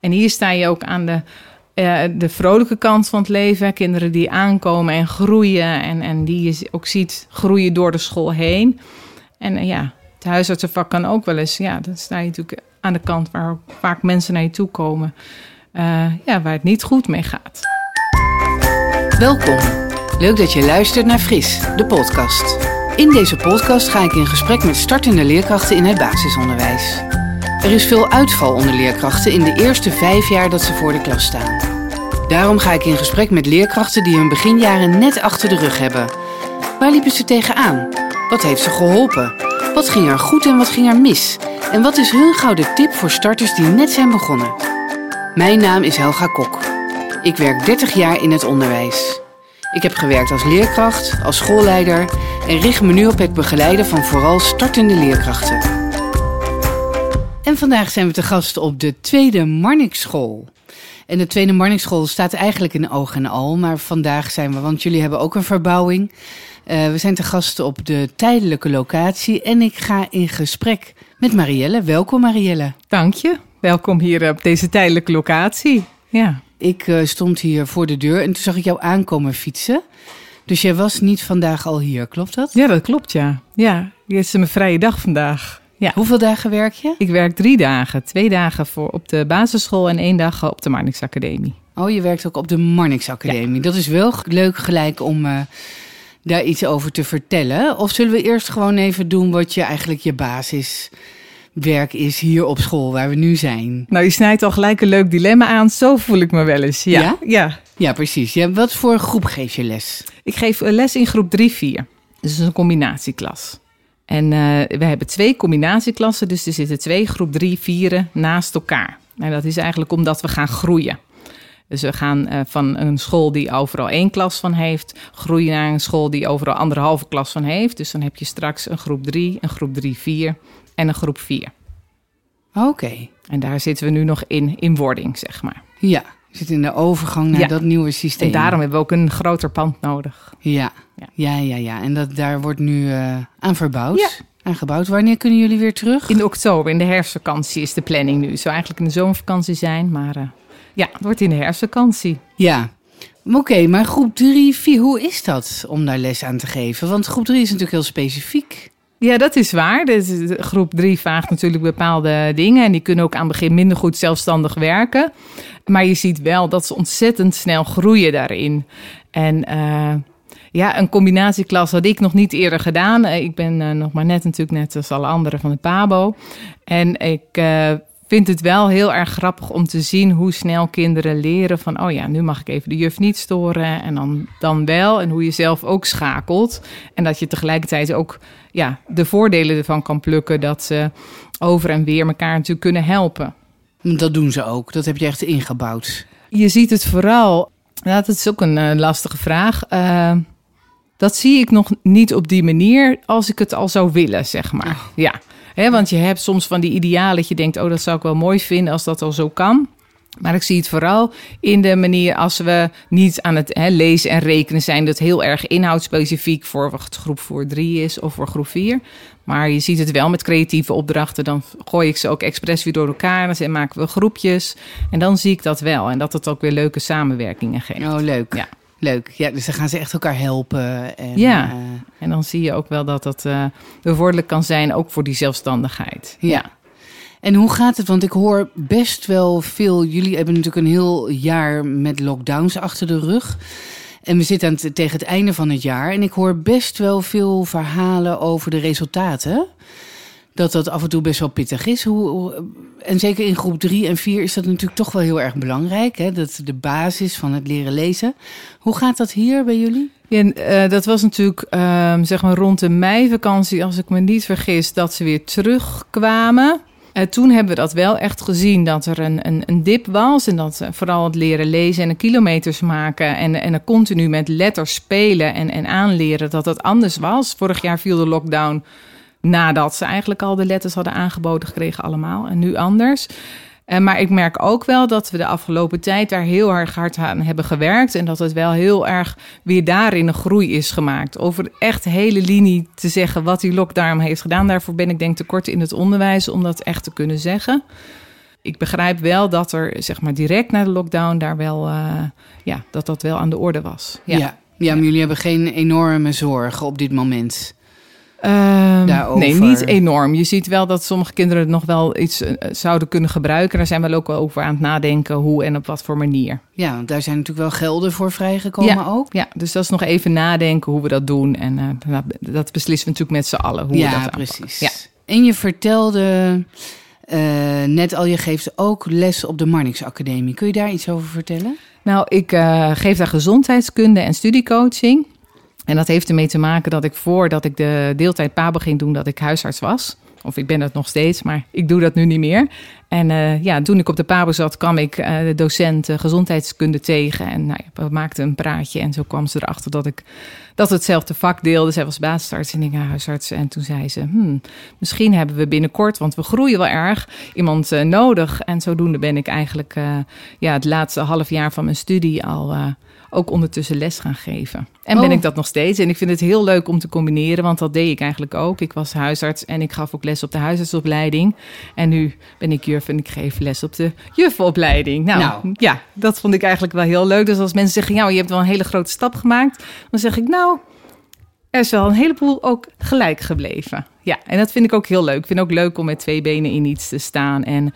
En hier sta je ook aan de, eh, de vrolijke kant van het leven. Kinderen die aankomen en groeien en, en die je ook ziet groeien door de school heen. En eh, ja, het huisartsenvak kan ook wel eens, ja, dan sta je natuurlijk aan de kant waar vaak mensen naar je toe komen. eh, ja, waar het niet goed mee gaat. Welkom. Leuk dat je luistert naar Fris, de podcast. In deze podcast ga ik in gesprek met startende leerkrachten in het basisonderwijs. Er is veel uitval onder leerkrachten in de eerste vijf jaar dat ze voor de klas staan. Daarom ga ik in gesprek met leerkrachten die hun beginjaren net achter de rug hebben. Waar liepen ze tegenaan? Wat heeft ze geholpen? Wat ging er goed en wat ging er mis? En wat is hun gouden tip voor starters die net zijn begonnen? Mijn naam is Helga Kok. Ik werk 30 jaar in het onderwijs. Ik heb gewerkt als leerkracht, als schoolleider en richt me nu op het begeleiden van vooral startende leerkrachten. En vandaag zijn we te gast op de Tweede Marnixschool. En de Tweede Marnixschool staat eigenlijk in oog en al, maar vandaag zijn we, want jullie hebben ook een verbouwing. Eh, we zijn te gast op de tijdelijke locatie en ik ga in gesprek met Marielle. Welkom Marielle. Dank je. Welkom hier op deze tijdelijke locatie. Ja. Ik eh, stond hier voor de deur en toen zag ik jou aankomen fietsen. Dus jij was niet vandaag al hier, klopt dat? ja, dat klopt, ja. Ja, het is mijn vrije dag vandaag. Ja. Hoeveel dagen werk je? Ik werk drie dagen. Twee dagen voor op de basisschool en één dag op de Marnix Academie. Oh, je werkt ook op de Marnix Academie. Dat is wel leuk gelijk om eh, daar iets over te vertellen. Of zullen we eerst gewoon even doen wat je eigenlijk je basiswerk is hier op school waar we nu zijn? Nou, je snijdt al gelijk een leuk dilemma aan. Zo voel ik me wel eens. Ja, Ja? ja. Ja, precies. Ja, wat voor groep geef je les? Ik geef les in groep 3-4. Dus een combinatieklas. En eh, we hebben twee combinatieklassen, dus er zitten twee groep 3 vieren naast elkaar. En dat is eigenlijk omdat we gaan groeien. Dus we gaan eh, van een school die overal één klas van heeft, groeien naar een school die overal anderhalve klas van heeft. Dus dan heb je straks een groep 3, een groep 3, 4 en een groep 4. Oké. En daar zitten we nu nog in, in wording, zeg maar. Ja, je zit in de overgang naar Ja. dat nieuwe systeem. En daarom hebben we ook een groter pand nodig. Ja, Ja. ja, ja, ja. En dat, daar wordt nu eh, aan verbouwd. Ja. Aan gebouwd. Wanneer kunnen jullie weer terug? In oktober, in de herfstvakantie is de planning nu. Het zou eigenlijk in de zomervakantie zijn, maar eh, ja, het wordt in de herfstvakantie. Ja. Oké, maar groep 3, 4, hoe is dat om daar les aan te geven? Want groep 3 is natuurlijk heel specifiek. Ja, dat is waar. De, de groep 3 vraagt natuurlijk bepaalde dingen en die kunnen ook aan het begin minder goed zelfstandig werken. Maar je ziet wel dat ze ontzettend snel groeien daarin. En eh, ja, een combinatieklas had ik nog niet eerder gedaan. Eh, Ik ben eh, nog maar net natuurlijk net als alle anderen van de PABO. En ik eh, vind het wel heel erg grappig om te zien hoe snel kinderen leren van... oh ja, nu mag ik even de juf niet storen en dan, dan wel. En hoe je zelf ook schakelt. En dat je tegelijkertijd ook ja, de voordelen ervan kan plukken... dat ze over en weer elkaar natuurlijk kunnen helpen. Dat doen ze ook. Dat heb je echt ingebouwd. Je ziet het vooral, ja, dat is ook een eh, lastige vraag. Eh, dat zie ik nog niet op die manier als ik het al zou willen, zeg maar. Ja, Hè, want je hebt soms van die idealen dat je denkt, oh, dat zou ik wel mooi vinden als dat al zo kan. Maar ik zie het vooral in de manier als we niet aan het hè, lezen en rekenen zijn, dat heel erg inhoudsspecifiek voor wat groep voor drie is of voor groep vier. Maar je ziet het wel met creatieve opdrachten. Dan gooi ik ze ook expres weer door elkaar. En dan maken we groepjes. En dan zie ik dat wel. En dat het ook weer leuke samenwerkingen geeft. Oh, leuk. Ja. Leuk. Ja, dus dan gaan ze echt elkaar helpen. En, Ja. eh, En dan zie je ook wel dat dat bevorderlijk kan zijn, ook voor die zelfstandigheid. ja. En hoe gaat het? Want ik hoor best wel veel. Jullie hebben natuurlijk een heel jaar met lockdowns achter de rug. En we zitten aan het- tegen het einde van het jaar. En ik hoor best wel veel verhalen over de resultaten. Dat dat af en toe best wel pittig is. Hoe, en zeker in groep 3 en 4 is dat natuurlijk toch wel heel erg belangrijk. Hè? Dat de basis van het leren lezen. Hoe gaat dat hier bij jullie? En eh, dat was natuurlijk ehm, zeg maar rond de meivakantie, als ik me niet vergis, dat ze weer terugkwamen. Eh, toen hebben we dat wel echt gezien, dat er een, een, een dip was. En dat vooral het leren lezen en de kilometers maken en, en er continu met letters spelen en, en aanleren, dat dat anders was. Vorig jaar viel de lockdown nadat ze eigenlijk al de letters hadden aangeboden gekregen allemaal. En nu anders. Eh, maar ik merk ook wel dat we de afgelopen tijd daar heel erg hard aan hebben gewerkt. En dat het wel heel erg weer daarin een groei is gemaakt. Over echt hele linie te zeggen wat die lockdown heeft gedaan. Daarvoor ben ik denk te kort in het onderwijs om dat echt te kunnen zeggen. ik begrijp wel dat er, zeg maar, direct na de lockdown daar wel, uh, ja, dat dat wel aan de orde was. Ja, ja, ja maar jullie hebben geen enorme zorgen op dit moment. Uh, nee, niet enorm. Je ziet wel dat sommige kinderen nog wel iets uh, zouden kunnen gebruiken. Daar zijn we ook wel over aan het nadenken hoe en op wat voor manier. Ja, want daar zijn natuurlijk wel gelden voor vrijgekomen ja, ook. Ja, dus dat is nog even nadenken hoe we dat doen. En uh, dat beslissen we natuurlijk met z'n allen hoe ja, we dat precies. Ja. En je vertelde net al, je geeft ook les op de Marnix Academie. Kun je daar iets over vertellen? Nou, ik geef daar gezondheidskunde en studiecoaching. En dat heeft ermee te maken dat ik voordat ik de deeltijd Pabo ging doen, dat ik huisarts was. Of ik ben dat nog steeds, maar ik doe dat nu niet meer. En uh, ja, toen ik op de Pabo zat, kwam ik uh, de docent uh, gezondheidskunde tegen. En nou ja, we maakten een praatje. En zo kwam ze erachter dat ik dat hetzelfde vak deelden. Zij was basisarts en ik huisarts. En toen zei ze, hmm, misschien hebben we binnenkort, want we groeien wel erg, iemand nodig. En zodoende ben ik eigenlijk ja, het laatste half jaar van mijn studie al ook ondertussen les gaan geven. En ben Oh. ik dat nog steeds. En ik vind het heel leuk om te combineren, want dat deed ik eigenlijk ook. Ik was huisarts en ik gaf ook les op de huisartsopleiding. En nu ben ik juf en ik geef les op de juffenopleiding. Nou, Nou. ja, dat vond ik eigenlijk wel heel leuk. Dus als mensen zeggen, ja, je hebt wel een hele grote stap gemaakt. Dan zeg ik, nou, er is wel een heleboel ook gelijk gebleven. Ja, en dat vind ik ook heel leuk. Ik vind het ook leuk om met twee benen in iets te staan en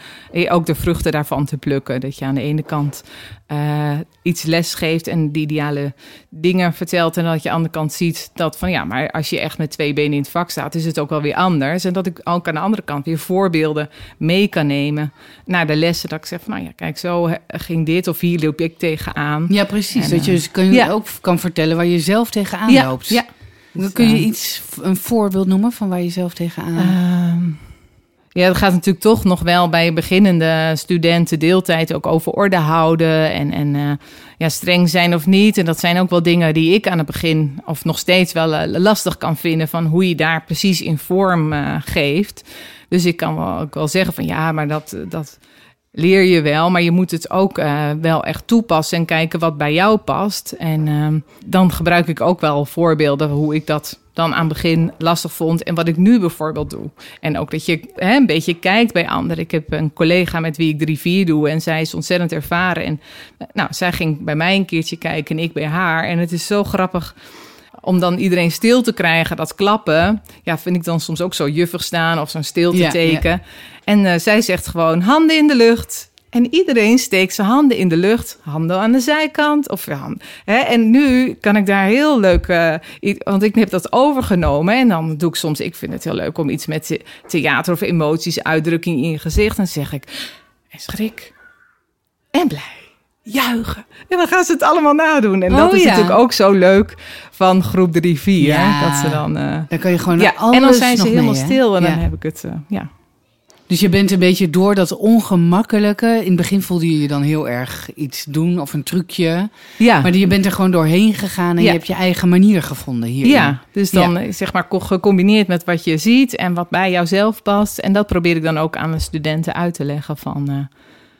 ook de vruchten daarvan te plukken. Dat je aan de ene kant uh, iets les geeft en de ideale dingen vertelt. En dat je aan de andere kant ziet dat van ja, maar als je echt met twee benen in het vak staat, is het ook wel weer anders. En dat ik ook aan de andere kant weer voorbeelden mee kan nemen naar de lessen. Dat ik zeg van nou ja, kijk, zo ging dit of hier loop ik tegenaan. Ja, precies. En, dat je uh, dus kun je ja. ook kan vertellen waar je zelf tegenaan ja, loopt. Ja. Kun je iets, een voorbeeld noemen van waar je zelf tegenaan... Uh, ja, dat gaat natuurlijk toch nog wel bij beginnende studenten deeltijd ook over orde houden en, en uh, ja, streng zijn of niet. En dat zijn ook wel dingen die ik aan het begin of nog steeds wel uh, lastig kan vinden van hoe je daar precies in vorm uh, geeft. Dus ik kan wel, ook wel zeggen van ja, maar dat, dat leer je wel, maar je moet het ook uh, wel echt toepassen en kijken wat bij jou past. En uh, dan gebruik ik ook wel voorbeelden hoe ik dat dan aan het begin lastig vond en wat ik nu bijvoorbeeld doe. En ook dat je hè, een beetje kijkt bij anderen. Ik heb een collega met wie ik drie vier doe en zij is ontzettend ervaren. En nou, zij ging bij mij een keertje kijken en ik bij haar. En het is zo grappig om dan iedereen stil te krijgen, dat klappen, ja, vind ik dan soms ook zo juffig staan of zo'n stilte Ja, teken. ja. En uh, zij zegt gewoon handen in de lucht. En iedereen steekt zijn handen in de lucht, handen aan de zijkant. Of, ja, hè, en nu kan ik daar heel leuk, uh, want ik heb dat overgenomen. En dan doe ik soms, ik vind het heel leuk om iets met theater of emoties, uitdrukking in je gezicht. Dan zeg ik, en schrik en blij juichen. En dan gaan ze het allemaal nadoen. En Oh, dat is ja. natuurlijk ook zo leuk van groep 3, 4. Ja. Dat ze dan... Uh, Dan kan je gewoon ja, alles en dan zijn ze helemaal mee, stil en dan heb ik het... Uh, ja. Dus je bent een beetje door dat ongemakkelijke. In het begin voelde je je dan heel erg iets doen of een trucje. Ja. Maar je bent er gewoon doorheen gegaan en Ja. je hebt je eigen manier gevonden hierin. Ja, dus dan eh, zeg maar co- gecombineerd met wat je ziet en wat bij jouzelf past. En dat probeer ik dan ook aan de studenten uit te leggen van... eh,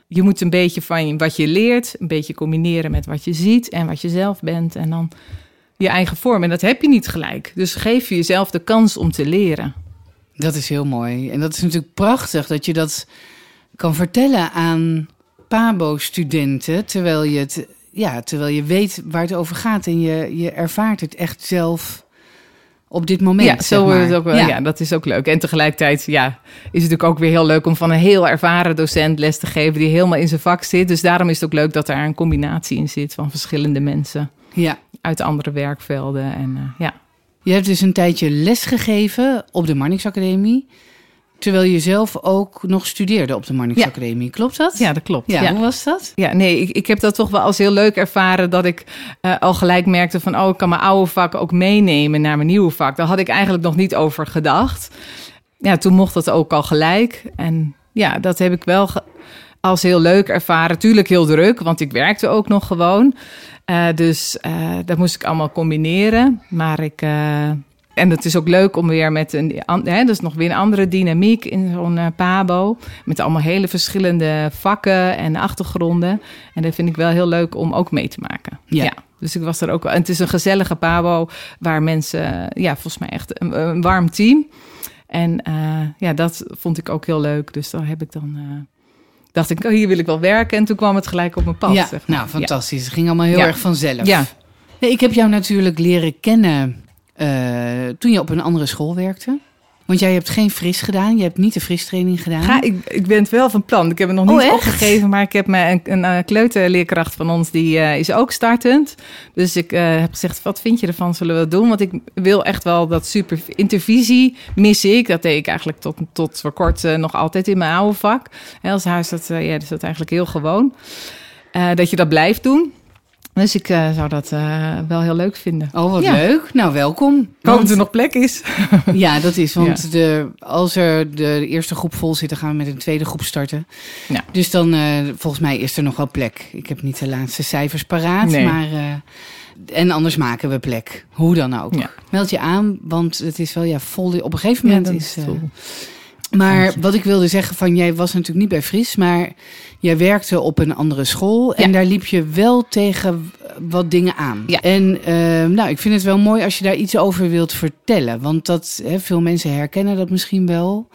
je moet een beetje van wat je leert, een beetje combineren met wat je ziet en wat je zelf bent. En dan je eigen vorm. En dat heb je niet gelijk. Dus geef je jezelf de kans om te leren. Dat is heel mooi. En dat is natuurlijk prachtig dat je dat kan vertellen aan PABO-studenten. Terwijl je, het, ja, terwijl je weet waar het over gaat. En je, je ervaart het echt zelf op dit moment. ja, zo wordt het ook wel. Ja. dat is ook leuk. En tegelijkertijd ja, is het natuurlijk ook weer heel leuk om van een heel ervaren docent les te geven die helemaal in zijn vak zit. Dus daarom is het ook leuk dat daar een combinatie in zit van verschillende mensen ja. uit andere werkvelden. En uh, ja. Je hebt dus een tijdje les gegeven op de Marnix Academie. Terwijl je zelf ook nog studeerde op de Marnix Ja. Academie. Klopt dat? ja, dat klopt. Ja, ja. hoe was dat? Ja, nee, ik, ik heb dat toch wel als heel leuk ervaren dat ik uh, al gelijk merkte van, oh, ik kan mijn oude vak ook meenemen naar mijn nieuwe vak. Daar had ik eigenlijk nog niet over gedacht. Ja, toen mocht dat ook al gelijk. En ja, dat heb ik wel als heel leuk ervaren. Tuurlijk heel druk, want ik werkte ook nog gewoon. Uh, dus uh, dat moest ik allemaal combineren. Maar ik. En het is ook leuk om weer met een. Hè, dus nog weer een andere dynamiek in zo'n uh, Pabo. Met allemaal hele verschillende vakken en achtergronden. En dat vind ik wel heel leuk om ook mee te maken. Ja. Dus ik was er ook wel. En het is een gezellige Pabo waar mensen. Ja, volgens mij echt een, een warm team. En uh, ja, dat vond ik ook heel leuk. Dus daar heb ik dan. uh, dacht ik, oh, hier wil ik wel werken. En toen kwam het gelijk op mijn pad. Ja, zeg maar. nou, fantastisch. Het ging allemaal heel Ja. erg vanzelf. Ja. Nee, ik heb jou natuurlijk leren kennen eh, toen je op een andere school werkte. Want jij hebt geen fris gedaan. Je hebt niet de fristraining gedaan. Ik, ik ben het wel van plan. Ik heb het nog Oh, niet opgegeven, maar ik heb me een, een, eh, kleuterleerkracht van ons, die eh, is ook startend. Dus ik eh, heb gezegd, wat vind je ervan? Zullen we dat doen? Want ik wil echt wel dat super intervisie mis ik. Dat deed ik eigenlijk tot, tot voor kort eh, nog altijd in mijn oude vak. Hè, als huis dat, eh, ja, is dat eigenlijk heel gewoon. Eh, dat je dat blijft doen. Dus ik eh, zou dat eh, wel heel leuk vinden. Oh, wat Ja. leuk. Nou, welkom. Hoop Want- dat er nog plek is. Ja, dat is. Want de, als er de eerste groep vol zit, dan gaan we met een tweede groep starten. Ja. Dus dan, eh, volgens mij is er nog wel plek. Ik heb niet de laatste cijfers paraat, Nee. maar... eh, en anders maken we plek. Hoe dan ook. Ja. Meld je aan, want het is wel ja, vol. Op een gegeven moment is... is. Maar wat ik wilde zeggen, van jij was natuurlijk niet bij Fries, maar jij werkte op een andere school en Ja. daar liep je wel tegen wat dingen aan. Ja. En eh, nou, ik vind het wel mooi als je daar iets over wilt vertellen, want dat hè, veel mensen herkennen dat misschien wel.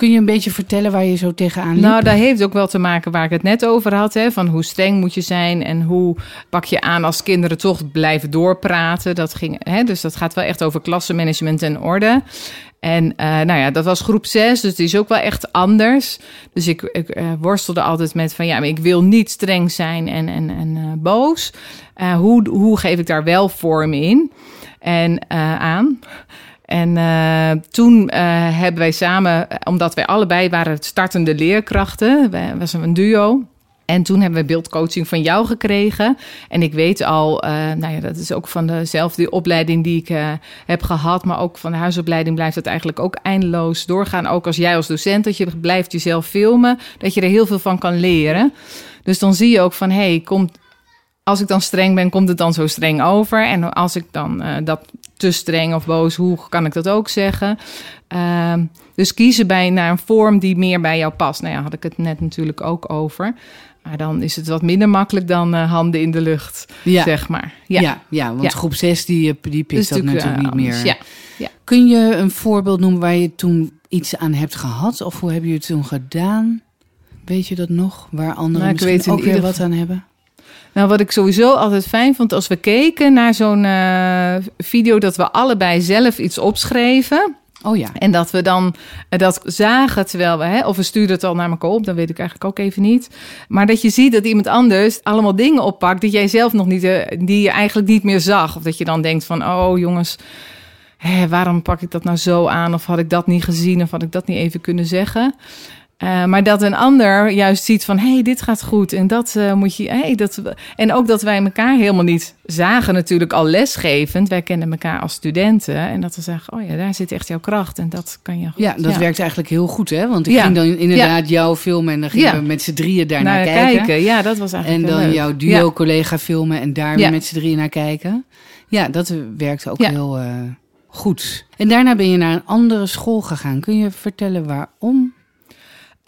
Kun je een beetje vertellen waar je zo tegenaan liep? Nou, dat heeft ook wel te maken waar ik het net over had. Hè, van hoe streng moet je zijn en hoe pak je aan als kinderen toch blijven doorpraten. Dat ging, hè, dus dat gaat wel echt over klassenmanagement en orde. En eh, nou ja, dat was groep 6, dus het is ook wel echt anders. Dus ik, ik eh, worstelde altijd met van ja, maar ik wil niet streng zijn en, en, en eh, boos. Hoe, hoe geef ik daar wel vorm in en aan? En eh, toen eh, hebben wij samen, eh, omdat wij allebei waren startende leerkrachten, was een duo. En toen hebben we beeldcoaching van jou gekregen. En ik weet al, nou ja, dat is ook van dezelfde opleiding die ik heb gehad. Maar ook van de huisopleiding blijft het eigenlijk ook eindeloos doorgaan. Ook als jij als docent, dat je blijft jezelf filmen. Dat je er heel veel van kan leren. Dus dan zie je ook van, hé, hey, komt, als ik dan streng ben, komt het dan zo streng over? En als ik dan eh, dat te streng of boos, hoe kan ik dat ook zeggen? Ehm, dus kiezen bij naar een vorm die meer bij jou past. Nou ja, had ik het net natuurlijk ook over. Maar dan is het wat minder makkelijk dan eh, handen in de lucht, ja. zeg maar. Ja. Ja, Ja, want Ja. groep 6 die, eh, die pikt Dus dat natuurlijk niet meer. Ja. Kun je een voorbeeld noemen waar je toen iets aan hebt gehad? Of hoe heb je het toen gedaan? Weet je dat nog? Waar anderen Nou, misschien ook weer wat aan hebben? Nou, wat ik sowieso altijd fijn vond, als we keken naar zo'n eh, video, dat we allebei zelf iets opschreven. Oh ja. En dat we dan eh, dat zagen terwijl we, hè, of we stuurden het al naar elkaar op, dat weet ik eigenlijk ook even niet. Maar dat je ziet dat iemand anders allemaal dingen oppakt die jij zelf nog niet, eh, die je eigenlijk niet meer zag. Of dat je dan denkt van, oh jongens, hè, waarom pak ik dat nou zo aan? Of had ik dat niet gezien? Of had ik dat niet even kunnen zeggen? Eh, maar dat een ander juist ziet van, hé, hey, dit gaat goed. En dat eh, moet je, hey, dat, en ook dat wij elkaar helemaal niet zagen natuurlijk al lesgevend. Wij kenden elkaar als studenten. En dat we zeggen, oh ja, daar zit echt jouw kracht. En dat kan je goed. Ja, dat werkt eigenlijk heel goed, hè? Want ik Ja. ging dan inderdaad jou filmen en dan gingen Ja. we met z'n drieën daarnaar naar kijken. kijken. Ja, dat was En eigenlijk dan heel leuk. jouw duo-collega filmen en daar weer Ja. met z'n drieën naar kijken. Ja, dat werkte ook Ja. heel eh, goed. En daarna ben je naar een andere school gegaan. Kun je vertellen waarom?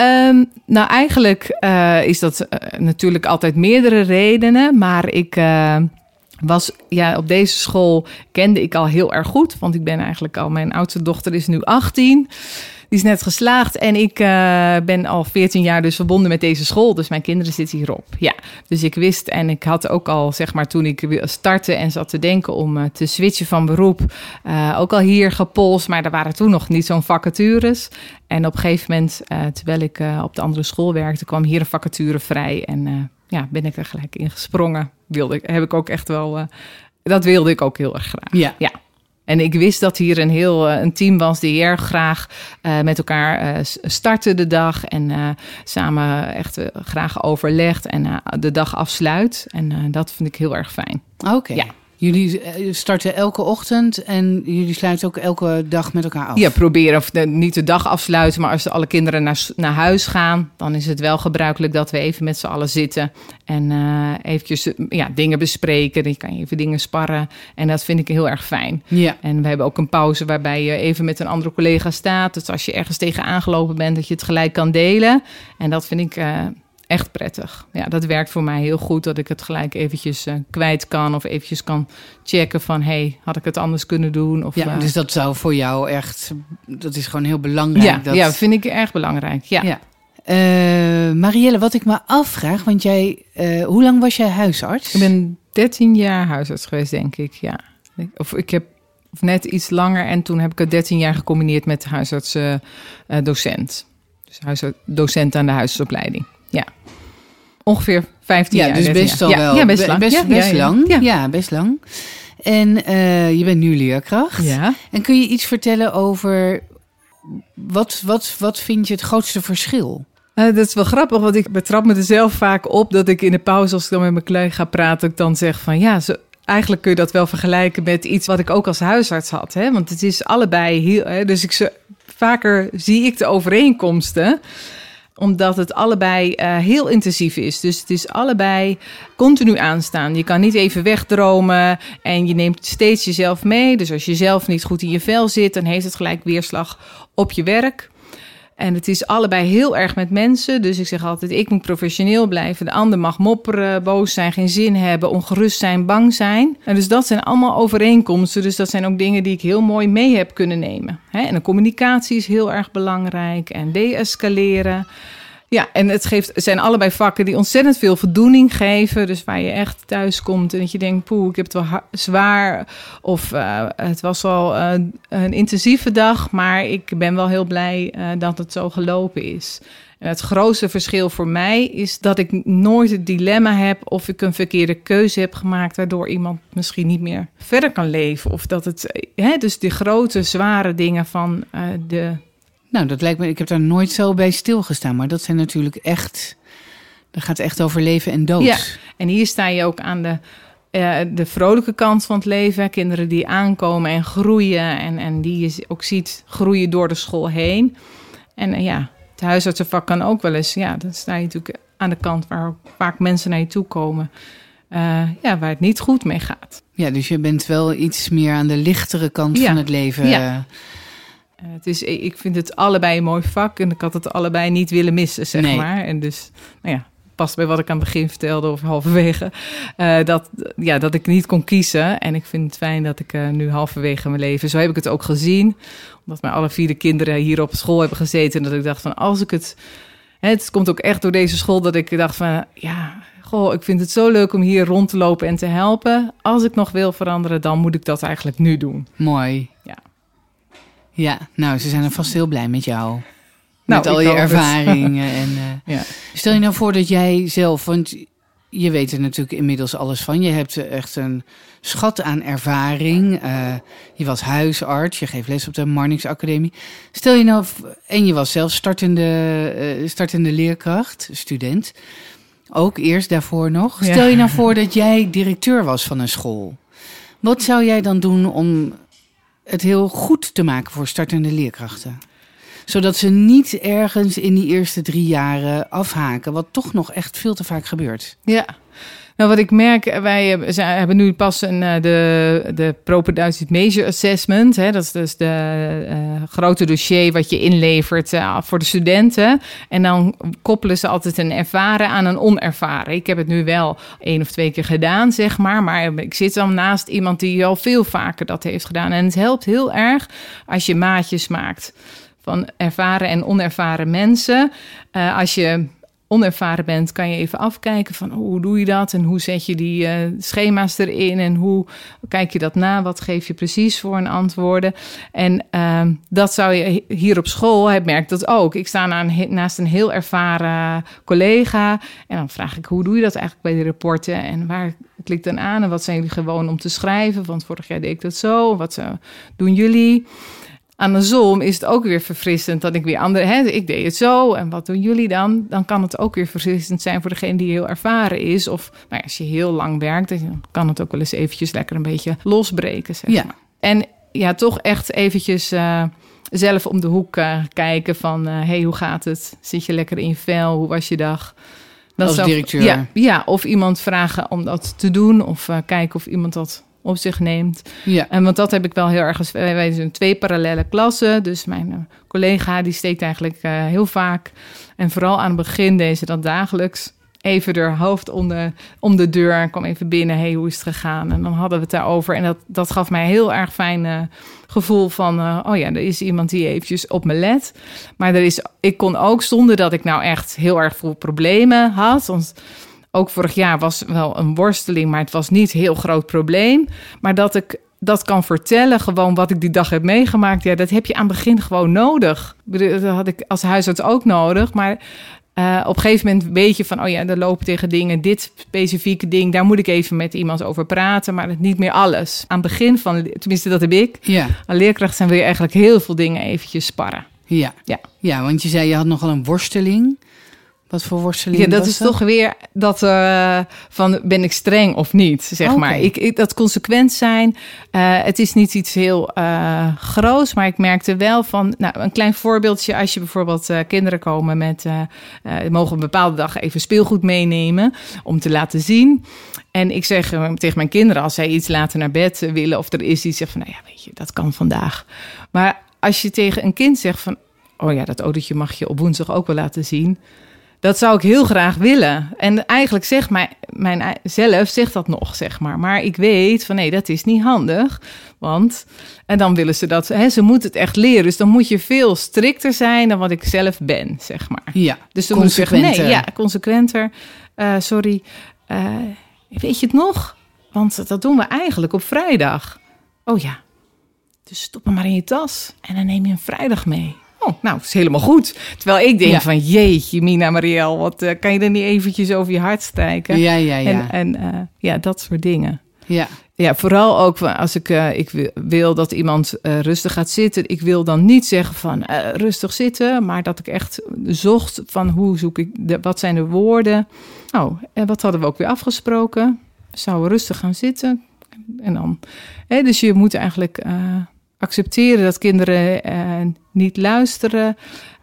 Ehm, nou, eigenlijk eh, is dat eh, natuurlijk altijd meerdere redenen. Maar ik eh, was, ja, op deze school kende ik al heel erg goed. Want ik ben eigenlijk al, mijn oudste dochter is nu 18. Die is net geslaagd en ik eh, ben al 14 jaar dus verbonden met deze school. Dus mijn kinderen zitten hierop. Ja, dus ik wist en ik had ook al, zeg maar, toen ik startte en zat te denken om eh, te switchen van beroep, eh, ook al hier gepolst. Maar er waren toen nog niet zo'n vacatures. En op een gegeven moment, terwijl ik op de andere school werkte, kwam hier een vacature vrij. En ja, ben ik er gelijk in gesprongen. Wilde ik, heb ik ook echt wel, dat wilde ik ook heel erg graag. Ja. Ja. En ik wist dat hier een heel eh, een team was die erg graag eh, met elkaar s- startte de dag en samen echt graag overlegt en de dag afsluit. En dat vind ik heel erg fijn. Oké. Ja. Jullie eh, starten elke ochtend en jullie sluiten ook elke dag met elkaar af. Ja, proberen of de, niet de dag afsluiten, maar als alle kinderen naar, naar huis gaan, dan is het wel gebruikelijk dat we even met z'n allen zitten en eh eventjes eh, ja, dingen bespreken. Dan kan je even dingen sparren en dat vind ik heel erg fijn. Ja. En we hebben ook een pauze waarbij je even met een andere collega staat. Dus als je ergens tegen aangelopen bent, dat je het gelijk kan delen. En dat vind ik echt prettig. Ja, dat werkt voor mij heel goed, dat ik het gelijk eventjes eh, kwijt kan. Of eventjes kan checken van, hey, had ik het anders kunnen doen? Of, Ja, eh, dus dat zou voor jou echt, dat is gewoon heel belangrijk. ja, dat, ja, vind ik erg belangrijk. Ja. Ja. Uh, Marielle, wat ik me afvraag, want jij, hoe lang was jij huisarts? Ik ben 13 jaar huisarts geweest, denk ik, ja. Of ik heb of net iets langer en toen heb ik het 13 jaar gecombineerd met huisarts-docent. dus huisarts-docent aan de huisartsopleiding, ja. Ongeveer 15 ja, jaar. Dus best al ja, wel. Ja, best lang. Best, ja, best ja, lang. Ja. Ja. best lang. En uh, je bent nu leerkracht. Ja. En kun je iets vertellen over wat, wat, wat vind je het grootste verschil? Uh, dat is wel grappig, want ik betrap me er zelf vaak op dat ik in de pauze, als ik dan met mijn collega ga praten, ik dan zeg van ja, zo, eigenlijk kun je dat wel vergelijken met iets wat ik ook als huisarts had. Hè? Want het is allebei heel. Hè? Dus ik, vaker zie ik de overeenkomsten omdat het allebei uh, heel intensief is. Dus het is allebei continu aanstaan. Je kan niet even wegdromen en je neemt steeds jezelf mee. Dus als je zelf niet goed in je vel zit, dan heeft het gelijk weerslag op je werk. En het is allebei heel erg met mensen. Dus ik zeg altijd: ik moet professioneel blijven. De ander mag mopperen, boos zijn, geen zin hebben, ongerust zijn, bang zijn. En dus dat zijn allemaal overeenkomsten. Dus dat zijn ook dingen die ik heel mooi mee heb kunnen nemen. En de communicatie is heel erg belangrijk. En de-escaleren. Ja, en het, geeft, zijn allebei vakken die ontzettend veel voldoening geven. Dus waar je echt thuis komt en dat je denkt, poeh, ik heb het wel zwaar. Of uh, het was wel uh, een intensieve dag, maar ik ben wel heel blij uh, dat het zo gelopen is. En het grootste verschil voor mij is dat ik nooit het dilemma heb of ik een verkeerde keuze heb gemaakt, waardoor iemand misschien niet meer verder kan leven. Of dat het, hè, dus die grote, zware dingen van de nou, dat lijkt me, ik heb daar nooit zo bij stilgestaan. Maar dat zijn natuurlijk echt, dat gaat echt over leven en dood. Ja, en hier sta je ook aan de, uh, de vrolijke kant van het leven. Kinderen die aankomen en groeien en, en die je ook ziet groeien door de school heen. En uh, ja, het huisartsenvak kan ook wel eens, ja, dan sta je natuurlijk aan de kant waar vaak mensen naar je toe komen. Uh, ja, waar het niet goed mee gaat. Ja, dus je bent wel iets meer aan de lichtere kant ja. van het leven. Ja. Uh, het is, ik vind het allebei een mooi vak en ik had het allebei niet willen missen, zeg nee. maar. En dus, nou ja, past bij wat ik aan het begin vertelde of halverwege, uh, dat, ja, dat ik niet kon kiezen. En ik vind het fijn dat ik uh, nu halverwege mijn leven, zo heb ik het ook gezien, omdat mijn alle vier de kinderen hier op school hebben gezeten en dat ik dacht van, als ik het, hè, het komt ook echt door deze school dat ik dacht van, ja, goh, ik vind het zo leuk om hier rond te lopen en te helpen. Als ik nog wil veranderen, dan moet ik dat eigenlijk nu doen. Mooi. Ja. Ja, nou, ze zijn er vast heel blij met jou. Nou, met al ik je ervaringen. en, uh, Ja. Stel je nou voor dat jij zelf, want je weet er natuurlijk inmiddels alles van. Je hebt echt een schat aan ervaring. Uh, je was huisarts, je geeft les op de Marnix Academie. Stel je nou, en je was zelf startende, uh, startende leerkracht, student. Ook eerst daarvoor nog. Ja. Stel je nou voor dat jij directeur was van een school. Wat zou jij dan doen om het heel goed te maken voor startende leerkrachten? Zodat ze niet ergens in die eerste drie jaren afhaken, wat toch nog echt veel te vaak gebeurt. Ja. Nou, wat ik merk, wij hebben, nu pas een, uh, de, de Proper Major Assessment. Hè, dat is dus de uh, grote dossier wat je inlevert voor de studenten. En dan koppelen ze altijd een ervaren aan een onervaren. Ik heb het nu wel één of twee keer gedaan, zeg maar. Maar ik zit dan naast iemand die al veel vaker dat heeft gedaan. En het helpt heel erg als je maatjes maakt van ervaren en onervaren mensen. Als je onervaren bent, kan je even afkijken van oh, hoe doe je dat? En hoe zet je die uh, schema's erin? En hoe kijk je dat na, wat geef je precies voor een antwoorden. En uh, dat zou je hier op school, hij merkt dat ook. Ik sta naast een heel ervaren collega en dan vraag ik hoe doe je dat eigenlijk bij de rapporten? En waar klikt dan aan? En wat zijn jullie gewoon om te schrijven, want vorig jaar deed ik dat zo, wat uh, doen jullie? Andersom is het ook weer verfrissend dat ik weer andere... Hè, ik deed het zo en wat doen jullie dan? Dan kan het ook weer verfrissend zijn voor degene die heel ervaren is. Of nou ja, als je heel lang werkt, dan kan het ook wel eens eventjes lekker een beetje losbreken. Zeg Ja. maar. En ja, toch echt eventjes uh, zelf om de hoek uh, kijken van... Uh, hey, hoe gaat het? Zit je lekker in je vel? Hoe was je dag? Dat Als zou- directeur. Ja, ja, of iemand vragen om dat te doen. Of kijken of iemand dat op zich neemt. Ja. En want dat heb ik wel heel erg... Wij wij zijn twee parallele klassen. Dus mijn uh, collega die steekt eigenlijk uh, heel vaak... en vooral aan het begin deed ze dat dagelijks... even haar hoofd om de, om de deur. kwam even binnen. hey, hoe is het gegaan? En dan hadden we het daarover. En dat, dat gaf mij heel erg fijn uh, gevoel van... Uh, oh ja, er is iemand die eventjes op me let. Maar er is, ik kon ook, zonder dat ik nou echt heel erg veel problemen had... Want, ook vorig jaar was wel een worsteling, maar het was niet een heel groot probleem. Maar dat ik dat kan vertellen, gewoon wat ik die dag heb meegemaakt, ja, dat heb je aan het begin gewoon nodig. Dat had ik als huisarts ook nodig. Maar uh, op een gegeven moment weet je van, oh ja, er lopen tegen dingen, dit specifieke ding, daar moet ik even met iemand over praten, maar niet meer alles. Aan het begin van, tenminste dat heb ik, ja. aan leerkracht zijn wil je eigenlijk heel veel dingen eventjes sparren. Ja. Ja. ja, want je zei je had nogal een worsteling. Wat voor worsteling? Ja, dat is toch weer dat uh, van ben ik streng of niet, zeg maar. Ik, ik, dat consequent zijn. Uh, het is niet iets heel uh, groots, maar ik merkte wel van, nou, een klein voorbeeldje. Als je bijvoorbeeld kinderen komen met, mogen een bepaalde dag even speelgoed meenemen om te laten zien. En ik zeg tegen mijn kinderen, als zij iets later naar bed willen of er is iets, zeg van, nou ja, weet je, dat kan vandaag. Maar als je tegen een kind zegt van, oh ja, dat autootje mag je op woensdag ook wel laten zien. Dat zou ik heel graag willen. En eigenlijk zegt mijn, mijn zelf zegt dat nog, zeg maar. Maar ik weet van nee, dat is niet handig. Want, en dan willen ze dat, hè, ze moeten het echt leren. Dus dan moet je veel strikter zijn dan wat ik zelf ben, zeg maar. Ja, dus dan moet ik zeggen, nee, ja, consequenter. Uh, sorry, uh, weet je het nog? Want dat doen we eigenlijk op vrijdag. Oh ja, dus stop hem maar in je tas en dan neem je een vrijdag mee. Oh, nou, is helemaal goed. Terwijl ik denk ja. van, jeetje, Mina Marielle, wat uh, kan je er niet eventjes over je hart strijken? Ja, ja, ja. En, en uh, ja, dat soort dingen. Ja. Ja, vooral ook als ik, uh, ik wil dat iemand rustig gaat zitten. Ik wil dan niet zeggen van rustig zitten, maar dat ik echt zocht van hoe zoek ik, de, wat zijn de woorden? Oh, en wat hadden we ook weer afgesproken? We zouden rustig gaan zitten. En dan, hè, dus je moet eigenlijk accepteren dat kinderen uh, niet luisteren,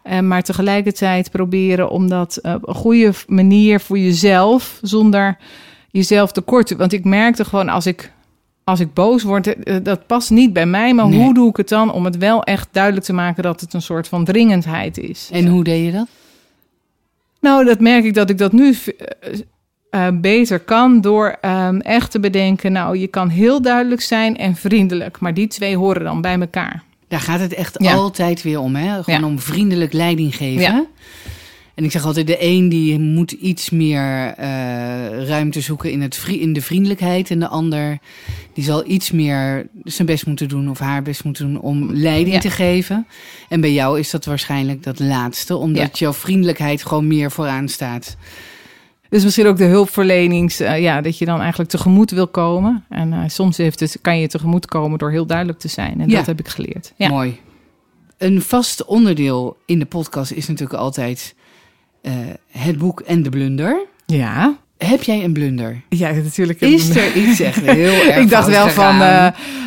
uh, maar tegelijkertijd proberen om dat uh, op een goede manier voor jezelf, zonder jezelf tekort te. Want ik merkte gewoon als ik, als ik boos word, dat past niet bij mij, maar nee. hoe doe ik het dan om het wel echt duidelijk te maken dat het een soort van dringendheid is? En hoe deed je dat? Nou, dat merk ik dat ik dat nu uh, beter kan door um, echt te bedenken, nou, je kan heel duidelijk zijn en vriendelijk, maar die twee horen dan bij elkaar. Daar gaat het echt ja. altijd weer om, hè? Gewoon ja. om vriendelijk leiding geven. Ja. En ik zeg altijd, de een die moet iets meer uh, ruimte zoeken in, het in de vriendelijkheid. En de ander die zal iets meer zijn best moeten doen of haar best moeten doen om leiding ja. te geven. En bij jou is dat waarschijnlijk dat laatste, omdat jouw vriendelijkheid gewoon meer vooraan staat. Dus misschien ook de hulpverlenings, uh, ja, dat je dan eigenlijk tegemoet wil komen. En uh, soms heeft het, kan je tegemoet komen door heel duidelijk te zijn. En ja. dat heb ik geleerd. Ja. Mooi. Een vast onderdeel in de podcast is natuurlijk altijd uh, het boek en de blunder. Ja. Heb jij een blunder? Ja, natuurlijk. Is er iets echt heel erg Ik dacht wel van, uh,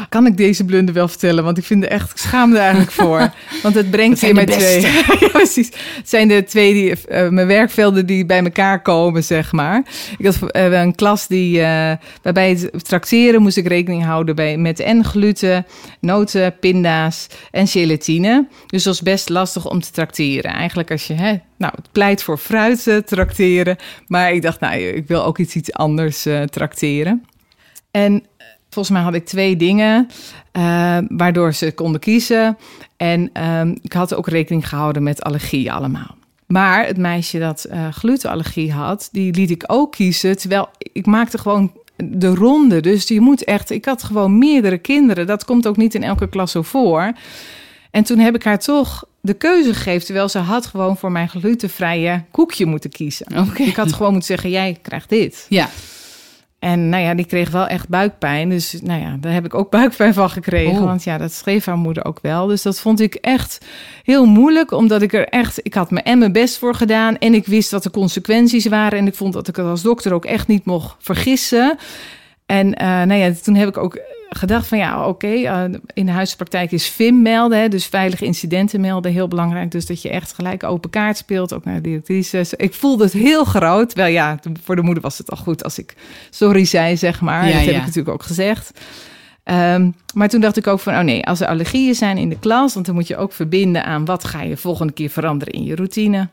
kan ik deze blunder wel vertellen? Want ik vind er echt, ik schaam er eigenlijk voor. Want het brengt weer met twee. ja, precies. Het zijn de twee die, uh, mijn werkvelden die bij elkaar komen, zeg maar. Ik had uh, een klas die, waarbij het tracteren moest ik rekening houden bij, met en gluten, noten, pinda's en gelatine. Dus dat was best lastig om te tracteren. Eigenlijk als je, hè, nou, het pleit voor fruit uh, trakteren. Maar ik dacht, nou, ik wil ook iets, iets anders uh, trakteren. En volgens mij had ik twee dingen uh, waardoor ze konden kiezen. En um, ik had ook rekening gehouden met allergie allemaal. Maar het meisje dat glutenallergie had, die liet ik ook kiezen. Terwijl ik maakte gewoon de ronde. Dus je moet echt, ik had gewoon meerdere kinderen. Dat komt ook niet in elke klas zo voor. En toen heb ik haar toch de keuze gegeven, terwijl ze had gewoon voor mijn glutenvrije koekje moeten kiezen. Okay. Ik had gewoon moeten zeggen, jij krijgt dit. Ja. En nou ja, die kreeg wel echt buikpijn. Dus nou ja, daar heb ik ook buikpijn van gekregen. Oh. Want ja, dat schreef haar moeder ook wel. Dus dat vond ik echt heel moeilijk. Omdat ik er echt, ik had me en mijn best voor gedaan. En ik wist wat de consequenties waren. En ik vond dat ik het als dokter ook echt niet mocht vergissen. En uh, nou ja, toen heb ik ook gedacht van ja, oké, okay, uh, in de huispraktijk is FIM melden, hè, dus veilige incidenten melden, heel belangrijk. Dus dat je echt gelijk open kaart speelt, ook naar de directrices. Ik voelde het heel groot. Wel ja, voor de moeder was het al goed als ik sorry zei, zeg maar. Ja, dat ja. heb ik natuurlijk ook gezegd. Um, maar toen dacht ik ook van, oh nee, als er allergieën zijn in de klas, want dan moet je ook verbinden aan wat ga je volgende keer veranderen in je routine.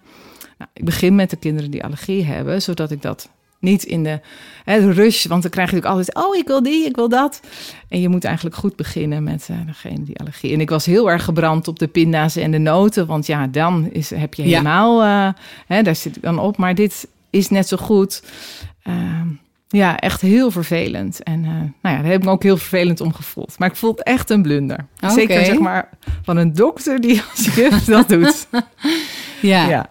Nou, ik begin met de kinderen die allergie hebben, zodat ik dat niet in de, hè, de rush, want dan krijg je natuurlijk altijd, oh, ik wil die, ik wil dat. En je moet eigenlijk goed beginnen met uh, degene die allergie. En ik was heel erg gebrand op de pinda's en de noten, want ja, dan is, heb je helemaal, ja. hè, daar zit ik dan op. Maar dit is net zo goed. Uh, ja, echt heel vervelend. En uh, nou ja, daar heb ik me ook heel vervelend om gevoeld. Maar ik voel het echt een blunder. Okay. Zeker zeg maar van een dokter die als juf dat doet. ja. ja.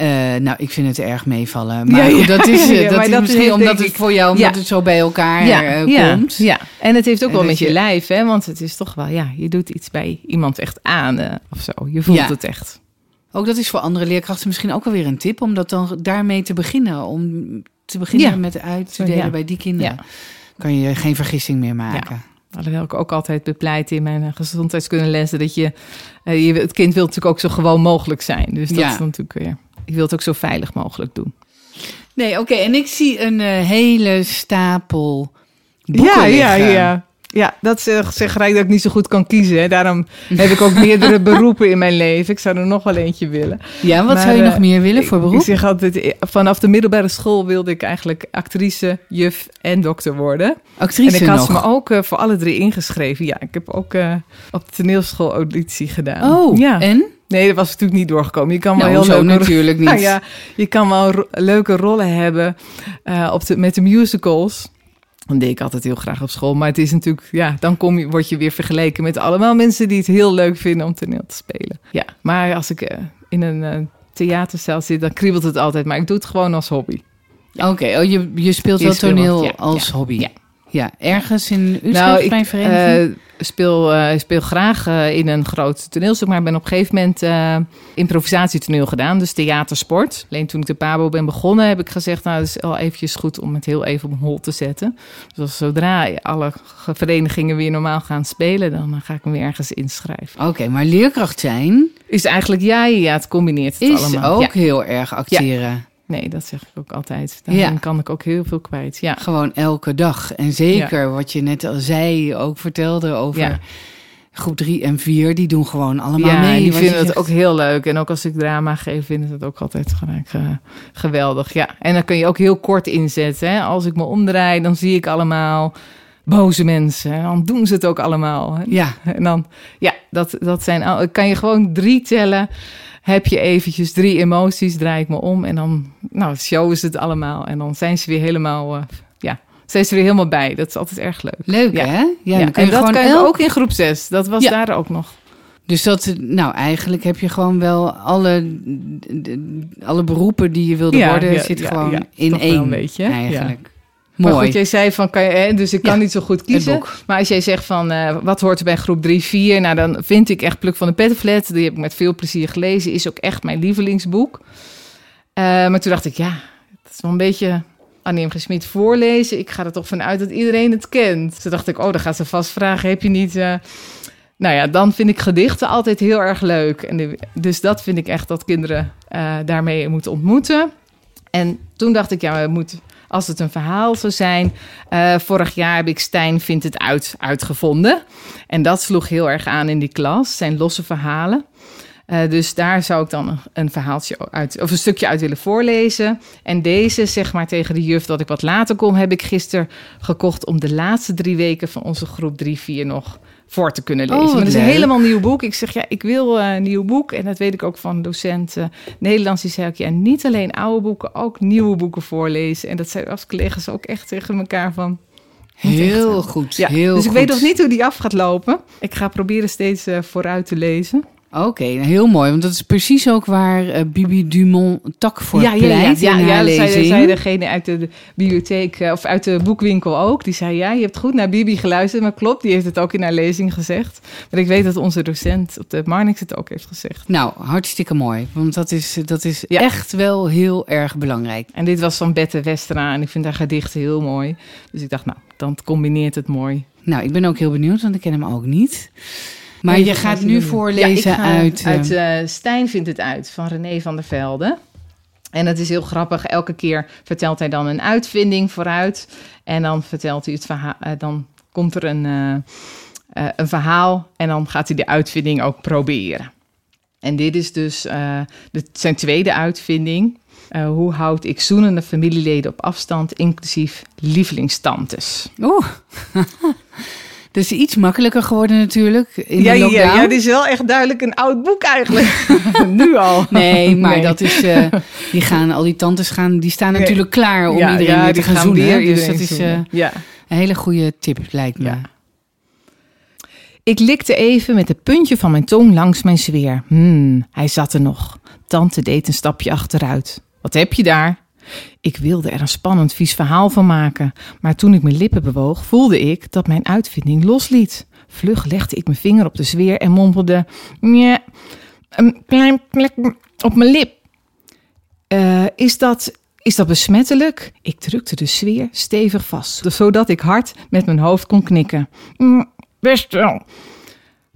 Uh, nou, ik vind het erg meevallen. Maar ja, dat is, uh, dat is dat misschien is, omdat het voor jou omdat het zo bij elkaar uh, komt. Ja, en het heeft ook wel met je, je lijf, hè? Want het is toch wel, ja, je doet iets bij iemand echt aan of zo. Je voelt het echt. Ook dat is voor andere leerkrachten misschien ook alweer een tip om dat dan daarmee te beginnen. Om te beginnen met uit te delen bij die kinderen. Kan je geen vergissing meer maken. Alhoewel ik ook altijd bepleit in mijn gezondheidskunde dat je, je, het kind wil natuurlijk ook zo gewoon mogelijk zijn. Dus dat is natuurlijk weer ik wil het ook zo veilig mogelijk doen. Nee, oké. En ik zie een uh, hele stapel boeken Ja, ja, ja. Ja, dat zeg, zeg gelijk dat ik niet zo goed kan kiezen. Hè. Daarom heb ik ook meerdere beroepen in mijn leven. Ik zou er nog wel eentje willen. Ja, wat maar, zou je uh, nog meer willen voor beroep? Ik zeg altijd, eh, vanaf de middelbare school wilde ik eigenlijk actrice, juf en dokter worden. Actrice En ik had nog. me ook uh, voor alle drie ingeschreven. Ja, ik heb ook op de toneelschool auditie gedaan. Oh, ja. en? Nee, dat was natuurlijk niet doorgekomen. Je kan wel nou, heel zo leuke natuurlijk niet. Nou ja, je kan wel leuke rollen hebben uh, op de, met de musicals. Dat deed ik altijd heel graag op school. Maar het is natuurlijk, ja, dan kom je, word je weer vergeleken met allemaal mensen die het heel leuk vinden om toneel te spelen. Ja, maar als ik uh, in een uh, theatercel zit, dan kriebelt het altijd. Maar ik doe het gewoon als hobby. Ja. Oké, okay. oh, je, je speelt je wel toneel ja, als ja, hobby. Ja. Ja, ergens in Utrecht nou, ik, bij een vereniging? Uh, speel, uh, speel graag uh, in een groot toneelstuk, maar ben op een gegeven moment improvisatietoneel gedaan, dus theatersport. Alleen toen ik de Pabo ben begonnen, heb ik gezegd, nou, het is al eventjes goed om het heel even op hol te zetten. Dus zodra alle verenigingen weer normaal gaan spelen, dan ga ik me weer ergens inschrijven. Oké, okay, maar leerkracht zijn? Is eigenlijk, ja, ja het combineert het is allemaal. ook ja. heel erg acteren. Ja. Nee, dat zeg ik ook altijd. Daarin ja. kan ik ook heel veel kwijt. Ja. Gewoon elke dag. En zeker ja. wat je net al zei, ook vertelde over ja. groep drie en vier. Die doen gewoon allemaal ja, mee. die vinden het ook heel leuk. En ook als ik drama geef, vinden ze het ook altijd gelijk uh, geweldig. Ja, en dan kun je ook heel kort inzetten. Hè? Als ik me omdraai, dan zie ik allemaal boze mensen. En dan doen ze het ook allemaal. Hè? Ja. En dan, ja, dat, dat zijn, kan je gewoon drie tellen heb je eventjes drie emoties, draai ik me om en dan nou, show is het allemaal. En dan zijn ze weer helemaal, uh, ja, zijn ze weer helemaal bij. Dat is altijd erg leuk. Leuk, ja. hè? Ja, dan kun je en dat kan je ook in groep 6. Dat was ja. daar ook nog. Dus dat, nou, eigenlijk heb je gewoon wel alle, alle beroepen die je wilde worden, zit gewoon in één. Een beetje, eigenlijk. Mooi. Maar goed, jij zei van, kan je, dus ik kan ja, niet zo goed kiezen. Maar als jij zegt van, uh, wat hoort er bij groep 3, 4? Nou, dan vind ik echt Pluk van de Pettenflat. Die heb ik met veel plezier gelezen. Is ook echt mijn lievelingsboek. Uh, maar toen dacht ik, ja, het is wel een beetje Annie M. G. Smit voorlezen. Ik ga er toch vanuit dat iedereen het kent. Toen dacht ik, oh, dan gaat ze vast vragen, heb je niet... Uh... Nou ja, dan vind ik gedichten altijd heel erg leuk. En de, dus dat vind ik echt dat kinderen daarmee moeten ontmoeten. En toen dacht ik, ja, we moeten als het een verhaal zou zijn. Uh, vorig jaar heb ik Stijn vindt het uit uitgevonden. En dat sloeg heel erg aan in die klas. zijn losse verhalen. Uh, dus daar zou ik dan een, verhaaltje uit, of een stukje uit willen voorlezen. En deze, zeg maar tegen de juf dat ik wat later kom, heb ik gisteren gekocht om de laatste drie weken van onze groep 3-4 nog voor te kunnen lezen. Oh, maar het is een helemaal nieuw boek. Ik zeg, ja, ik wil uh, een nieuw boek. En dat weet ik ook van docent uh, Nederlands. Die zei ook, ja, niet alleen oude boeken, ook nieuwe boeken voorlezen. En dat zei als collega's ook echt tegen elkaar van... Heel goed, ja. heel Dus ik goed. weet nog niet hoe die af gaat lopen. Ik ga proberen steeds uh, vooruit te lezen. Oké, okay, heel mooi. Want dat is precies ook waar uh, Bibi Dumont tak voor ja, pleit ja, ja, ja, ja. Zei, zei degene uit de bibliotheek uh, of uit de boekwinkel ook. Die zei, ja, je hebt goed naar Bibi geluisterd. Maar klopt, die heeft het ook in haar lezing gezegd. Maar ik weet dat onze docent op de Marnix het ook heeft gezegd. Nou, hartstikke mooi. Want dat is, dat is ja. echt wel heel erg belangrijk. En dit was van Bette Westra en ik vind haar gedichten heel mooi. Dus ik dacht, nou, dan combineert het mooi. Nou, ik ben ook heel benieuwd, want ik ken hem ook niet. Maar je gaat nu voorlezen ja, uit... Uit uh, Stijn vindt het uit, van René van der Velde. En het is heel grappig. Elke keer vertelt hij dan een uitvinding vooruit. En dan vertelt hij het verhaal... Uh, dan komt er een, uh, een verhaal en dan gaat hij de uitvinding ook proberen. En dit is dus de, zijn tweede uitvinding. Uh, hoe houd ik zoenende familieleden op afstand, inclusief lievelingstantes? Oeh. Dus iets makkelijker geworden natuurlijk. In ja, de lockdown. ja, ja, dit is wel echt duidelijk een oud boek eigenlijk. nu al. Nee, maar dat is. Uh, die gaan, al die tantes gaan, die staan natuurlijk klaar om ja, iedereen ja, weer te gaan zoenen. Weer dus dat is uh, ja. een hele goede tip, lijkt me. Ja. Ik likte even met het puntje van mijn tong langs mijn zweer. Hmm, hij zat er nog. Tante deed een stapje achteruit. Wat heb je daar? Ik wilde er een spannend vies verhaal van maken, maar toen ik mijn lippen bewoog, voelde ik dat mijn uitvinding losliet. Vlug legde ik mijn vinger op de zweer en mompelde: Ja, een klein plek op mijn lip. Uh, is dat. Is dat besmettelijk? Ik drukte de zweer stevig vast, zodat ik hard met mijn hoofd kon knikken. Mm, best wel.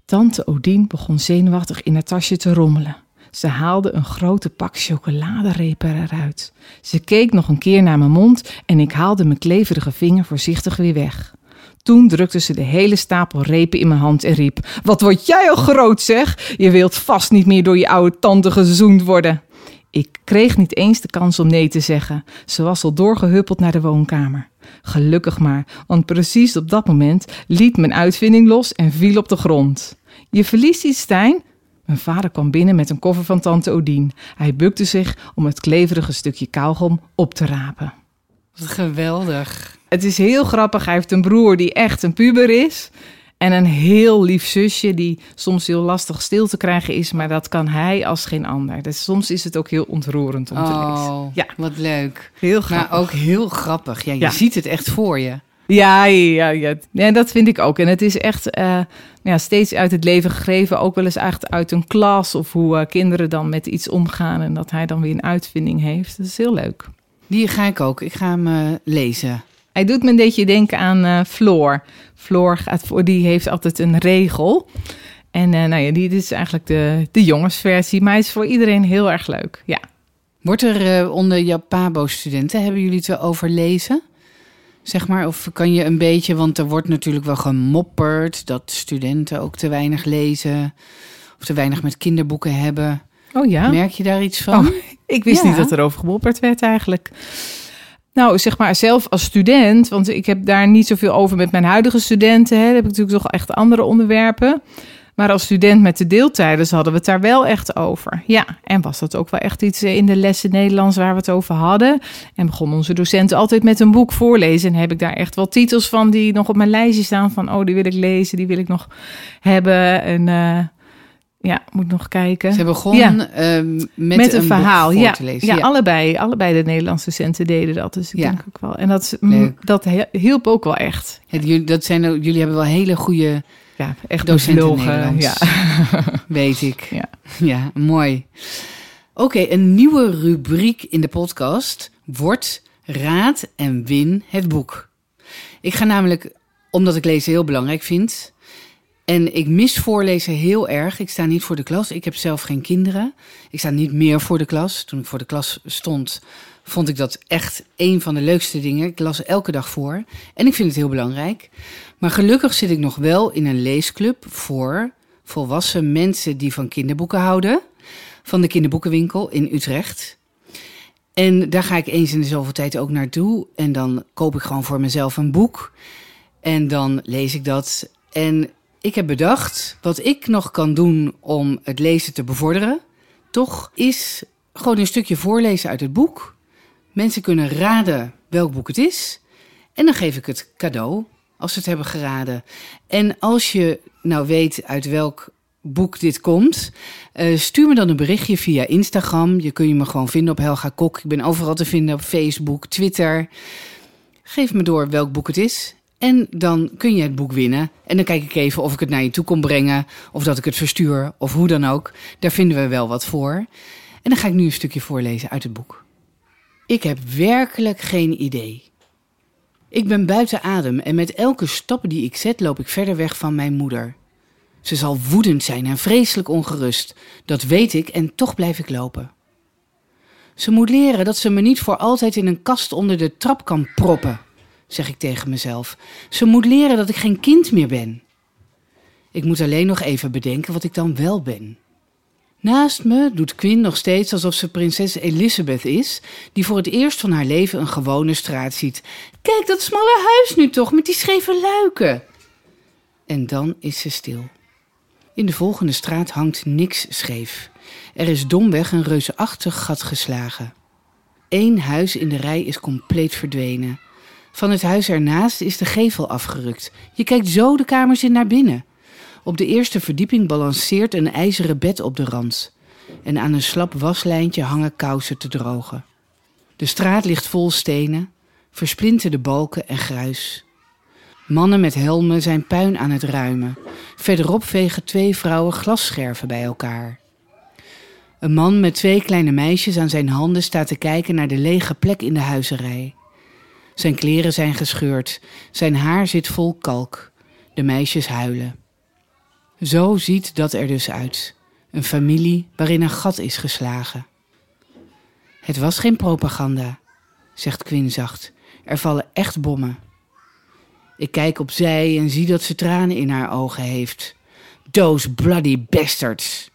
Tante Odien begon zenuwachtig in haar tasje te rommelen. Ze haalde een grote pak chocoladerepen eruit. Ze keek nog een keer naar mijn mond en ik haalde mijn kleverige vinger voorzichtig weer weg. Toen drukte ze de hele stapel repen in mijn hand en riep: Wat word jij al groot, zeg? Je wilt vast niet meer door je oude tante gezoend worden. Ik kreeg niet eens de kans om nee te zeggen. Ze was al doorgehuppeld naar de woonkamer. Gelukkig maar, want precies op dat moment liet mijn uitvinding los en viel op de grond. Je verliest iets, Stijn? Mijn vader kwam binnen met een koffer van tante Odien. Hij bukte zich om het kleverige stukje kauwgom op te rapen. Wat geweldig. Het is heel grappig. Hij heeft een broer die echt een puber is. En een heel lief zusje die soms heel lastig stil te krijgen is. Maar dat kan hij als geen ander. Dus soms is het ook heel ontroerend om te oh, lezen. Ja, wat leuk. Heel grappig. Maar ook heel grappig. Ja, je Ja. ziet het echt voor je. Ja, ja, ja. ja, dat vind ik ook. En het is echt eh, ja, steeds uit het leven gegrepen. Ook wel eens echt uit een klas. Of hoe eh, kinderen dan met iets omgaan. En dat hij dan weer een uitvinding heeft. Dat is heel leuk. Die ga ik ook. Ik ga hem eh, lezen. Hij doet me een beetje denken aan Floor. Floor gaat voor, die heeft altijd een regel. En nou ja, die, dit is eigenlijk de, de jongensversie. Maar hij is voor iedereen heel erg leuk. Ja. Wordt er onder jouw Pabo-studenten, hebben jullie het wel over lezen? Zeg maar, of kan je een beetje, want er wordt natuurlijk wel gemopperd dat studenten ook te weinig lezen of te weinig met kinderboeken hebben. Oh ja? Merk je daar iets van? Oh, ik wist Ja. niet dat er over gemopperd werd eigenlijk. Nou, zeg maar zelf als student, want ik heb daar niet zoveel over met mijn huidige studenten. Hè. Dan heb ik natuurlijk toch echt andere onderwerpen. Maar als student met de deeltijders hadden we het daar wel echt over. Ja, en was dat ook wel echt iets in de lessen Nederlands waar we het over hadden. En begon onze docent altijd met een boek voorlezen. En heb ik daar echt wel titels van die nog op mijn lijstje staan. Van, oh, die wil ik lezen, die wil ik nog hebben. En eh, ja, moet nog kijken. Ze begonnen ehm, met, met, een, verhaal. voor Ja, te lezen. ja, allebei, allebei de Nederlandse docenten deden dat. Dus ik Ja. denk ook wel. En dat, mm, Leuk. dat hielp ook wel echt. Het- jullie- dat zijn, jullie hebben wel hele goede, Ja, echt Docenten bevlogen. Nederlands. Ja. weet ik. Ja. Ja, mooi. Oké, een nieuwe rubriek in de podcast wordt Raad en Win het boek. Ik ga namelijk, omdat ik lezen heel belangrijk vind... en ik mis voorlezen heel erg. Ik sta niet voor de klas. Ik heb zelf geen kinderen. Ik sta niet meer voor de klas. Toen ik voor de klas stond, vond ik dat echt een van de leukste dingen. Ik las elke dag voor en ik vind het heel belangrijk. Maar gelukkig zit ik nog wel in een leesclub voor volwassen mensen die van kinderboeken houden. Van de kinderboekenwinkel in Utrecht. En daar ga ik eens in de zoveel tijd ook naartoe. En dan koop ik gewoon voor mezelf een boek. En dan lees ik dat. En ik heb bedacht wat ik nog kan doen om het lezen te bevorderen. Toch is gewoon een stukje voorlezen uit het boek. Mensen kunnen raden welk boek het is. En dan geef ik het cadeau als ze het hebben geraden. En als je nou weet uit welk boek dit komt, eh, stuur me dan een berichtje via Instagram. Je kunt je me gewoon vinden op Helga Kok. Ik ben overal te vinden op Facebook, Twitter. Geef me door welk boek het is. En dan kun je het boek winnen. En dan kijk ik even of ik het naar je toe kon brengen. Of dat ik het verstuur. Of hoe dan ook. Daar vinden we wel wat voor. En dan ga ik nu een stukje voorlezen uit het boek. Ik heb werkelijk geen idee. Ik ben buiten adem en met elke stap die ik zet loop ik verder weg van mijn moeder. Ze zal woedend zijn en vreselijk ongerust. Dat weet ik en toch blijf ik lopen. Ze moet leren dat ze me niet voor altijd in een kast onder de trap kan proppen, zeg ik tegen mezelf. Ze moet leren dat ik geen kind meer ben. Ik moet alleen nog even bedenken wat ik dan wel ben. Naast me doet Quinn nog steeds alsof ze prinses Elizabeth is, die voor het eerst van haar leven een gewone straat ziet. Kijk, dat smalle huis nu toch, met die scheve luiken. En dan is ze stil. In de volgende straat hangt niks scheef. Er is domweg een reuzeachtig gat geslagen. Eén huis in de rij is compleet verdwenen. Van het huis ernaast is de gevel afgerukt. Je kijkt zo de kamers in naar binnen. Op de eerste verdieping balanceert een ijzeren bed op de rand. En aan een slap waslijntje hangen kousen te drogen. De straat ligt vol stenen, versplinterde balken en gruis. Mannen met helmen zijn puin aan het ruimen. Verderop vegen twee vrouwen glasscherven bij elkaar. Een man met twee kleine meisjes aan zijn handen staat te kijken naar de lege plek in de huizenrij. Zijn kleren zijn gescheurd, zijn haar zit vol kalk. De meisjes huilen. Zo ziet dat er dus uit. Een familie waarin een gat is geslagen. Het was geen propaganda, zegt Quinn zacht. Er vallen echt bommen. Ik kijk opzij en zie dat ze tranen in haar ogen heeft. Those bloody bastards.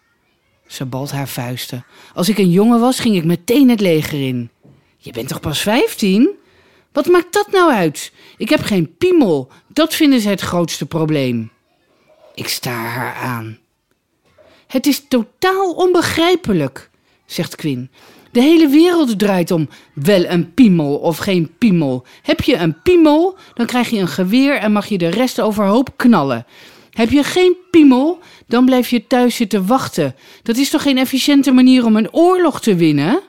Ze balt haar vuisten. Als ik een jongen was, ging ik meteen het leger in. Je bent toch pas vijftien? Wat maakt dat nou uit? Ik heb geen piemel. Dat vinden ze het grootste probleem. Ik staar haar aan. Het is totaal onbegrijpelijk, zegt Quinn. De hele wereld draait om wel een piemel of geen piemel. Heb je een piemel, dan krijg je een geweer en mag je de rest overhoop knallen. Heb je geen piemel, dan blijf je thuis zitten wachten. Dat is toch geen efficiënte manier om een oorlog te winnen?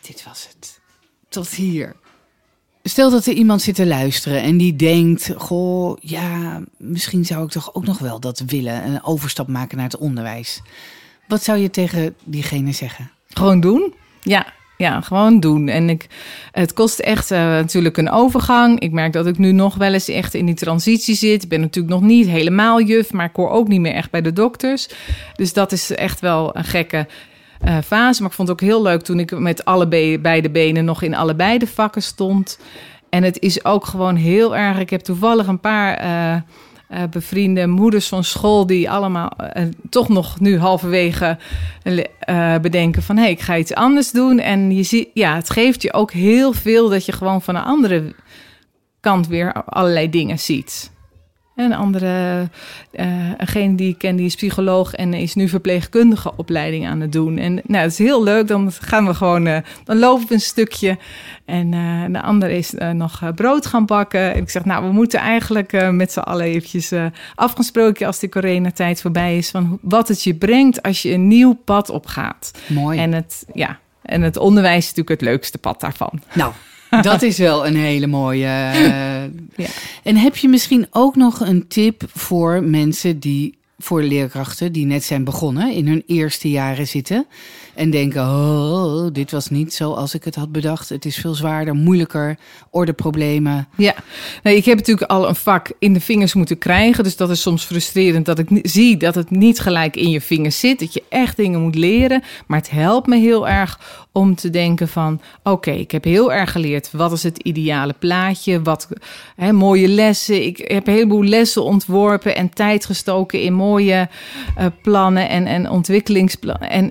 Dit was het. Tot hier. Stel dat er iemand zit te luisteren en die denkt: Goh, ja, misschien zou ik toch ook nog wel dat willen, een overstap maken naar het onderwijs. Wat zou je tegen diegene zeggen? Gewoon doen. Ja, ja, gewoon doen. En ik, het kost echt uh, natuurlijk een overgang. Ik merk dat ik nu nog wel eens echt in die transitie zit. Ik ben natuurlijk nog niet helemaal juf, maar ik hoor ook niet meer echt bij de dokters. Dus dat is echt wel een gekke uh, fase. Maar ik vond het ook heel leuk toen ik met alle beide benen nog in allebei de vakken stond. En het is ook gewoon heel erg. Ik heb toevallig een paar. Uh, bevriende moeders van school die allemaal toch nog nu halverwege bedenken van hé, hey, ik ga iets anders doen. En je ziet, ja, het geeft je ook heel veel dat je gewoon van een andere kant weer allerlei dingen ziet. Een andere, uh, die ik ken, die is psycholoog en is nu verpleegkundige opleiding aan het doen. En nou, het is heel leuk. Dan gaan we gewoon, uh, dan lopen we een stukje. En uh, de andere is nog brood gaan bakken. En ik zeg, nou, we moeten eigenlijk met z'n allen eventjes afgesproken als de coronatijd voorbij is, van wat het je brengt als je een nieuw pad opgaat. Mooi. En het, ja, en het onderwijs is natuurlijk het leukste pad daarvan. Nou, dat is wel een hele mooie. Uh, ja. En heb je misschien ook nog een tip voor mensen die, voor leerkrachten die net zijn begonnen, in hun eerste jaren zitten en denken: oh, dit was niet zoals ik het had bedacht. Het is veel zwaarder, moeilijker, ordeproblemen. Ja, nee, ik heb natuurlijk al een vak in de vingers moeten krijgen. Dus dat is soms frustrerend dat ik zie dat het niet gelijk in je vingers zit. Dat je echt dingen moet leren. Maar het helpt me heel erg om te denken van... oké, ik heb heel erg geleerd. Wat is het ideale plaatje? Wat hè, mooie lessen. Ik heb een heleboel lessen ontworpen en tijd gestoken in mooie uh, plannen en, en ontwikkelingsplannen. En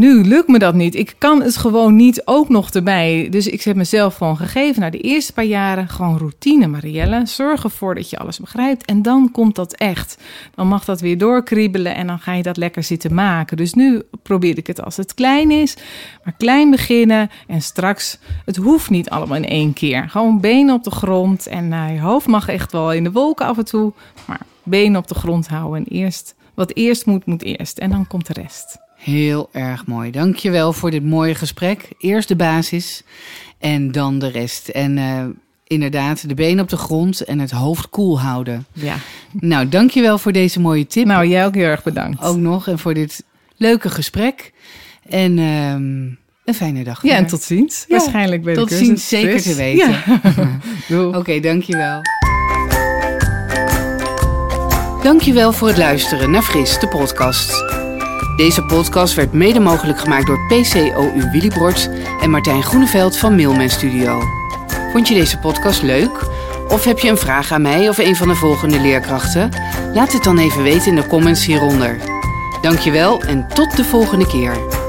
nu lukt me dat niet. Ik kan het gewoon niet ook nog erbij. Dus ik heb mezelf gewoon gegeven. Na de eerste paar jaren gewoon routine, Marielle. Zorg ervoor dat je alles begrijpt. En dan komt dat echt. Dan mag dat weer doorkriebelen en dan ga je dat lekker zitten maken. Dus nu probeer ik het als het klein is. Maar klein beginnen. En straks, het hoeft niet allemaal in één keer. Gewoon benen op de grond. En uh, je hoofd mag echt wel in de wolken af en toe. Maar benen op de grond houden. En eerst, wat eerst moet, moet eerst. En dan komt de rest. Heel erg mooi. Dankjewel voor dit mooie gesprek. Eerst de basis en dan de rest. En uh, inderdaad, de benen op de grond en het hoofd koel houden. Ja. Nou, dankjewel voor deze mooie tip. Nou, jij ook heel erg bedankt. Ook nog en voor dit leuke gesprek. En um, een fijne dag. Ja, en tot ziens. Ja, Waarschijnlijk bij tot de Tot ziens, zeker te weten. Ja. Oké, okay, dankjewel. Dankjewel voor het luisteren naar Fris, de podcast. Deze podcast werd mede mogelijk gemaakt door PCOU Willibrord en Martijn Groeneveld van Mailman Studio. Vond je deze podcast leuk? Of heb je een vraag aan mij of een van de volgende leerkrachten? Laat het dan even weten in de comments hieronder. Dankjewel en tot de volgende keer.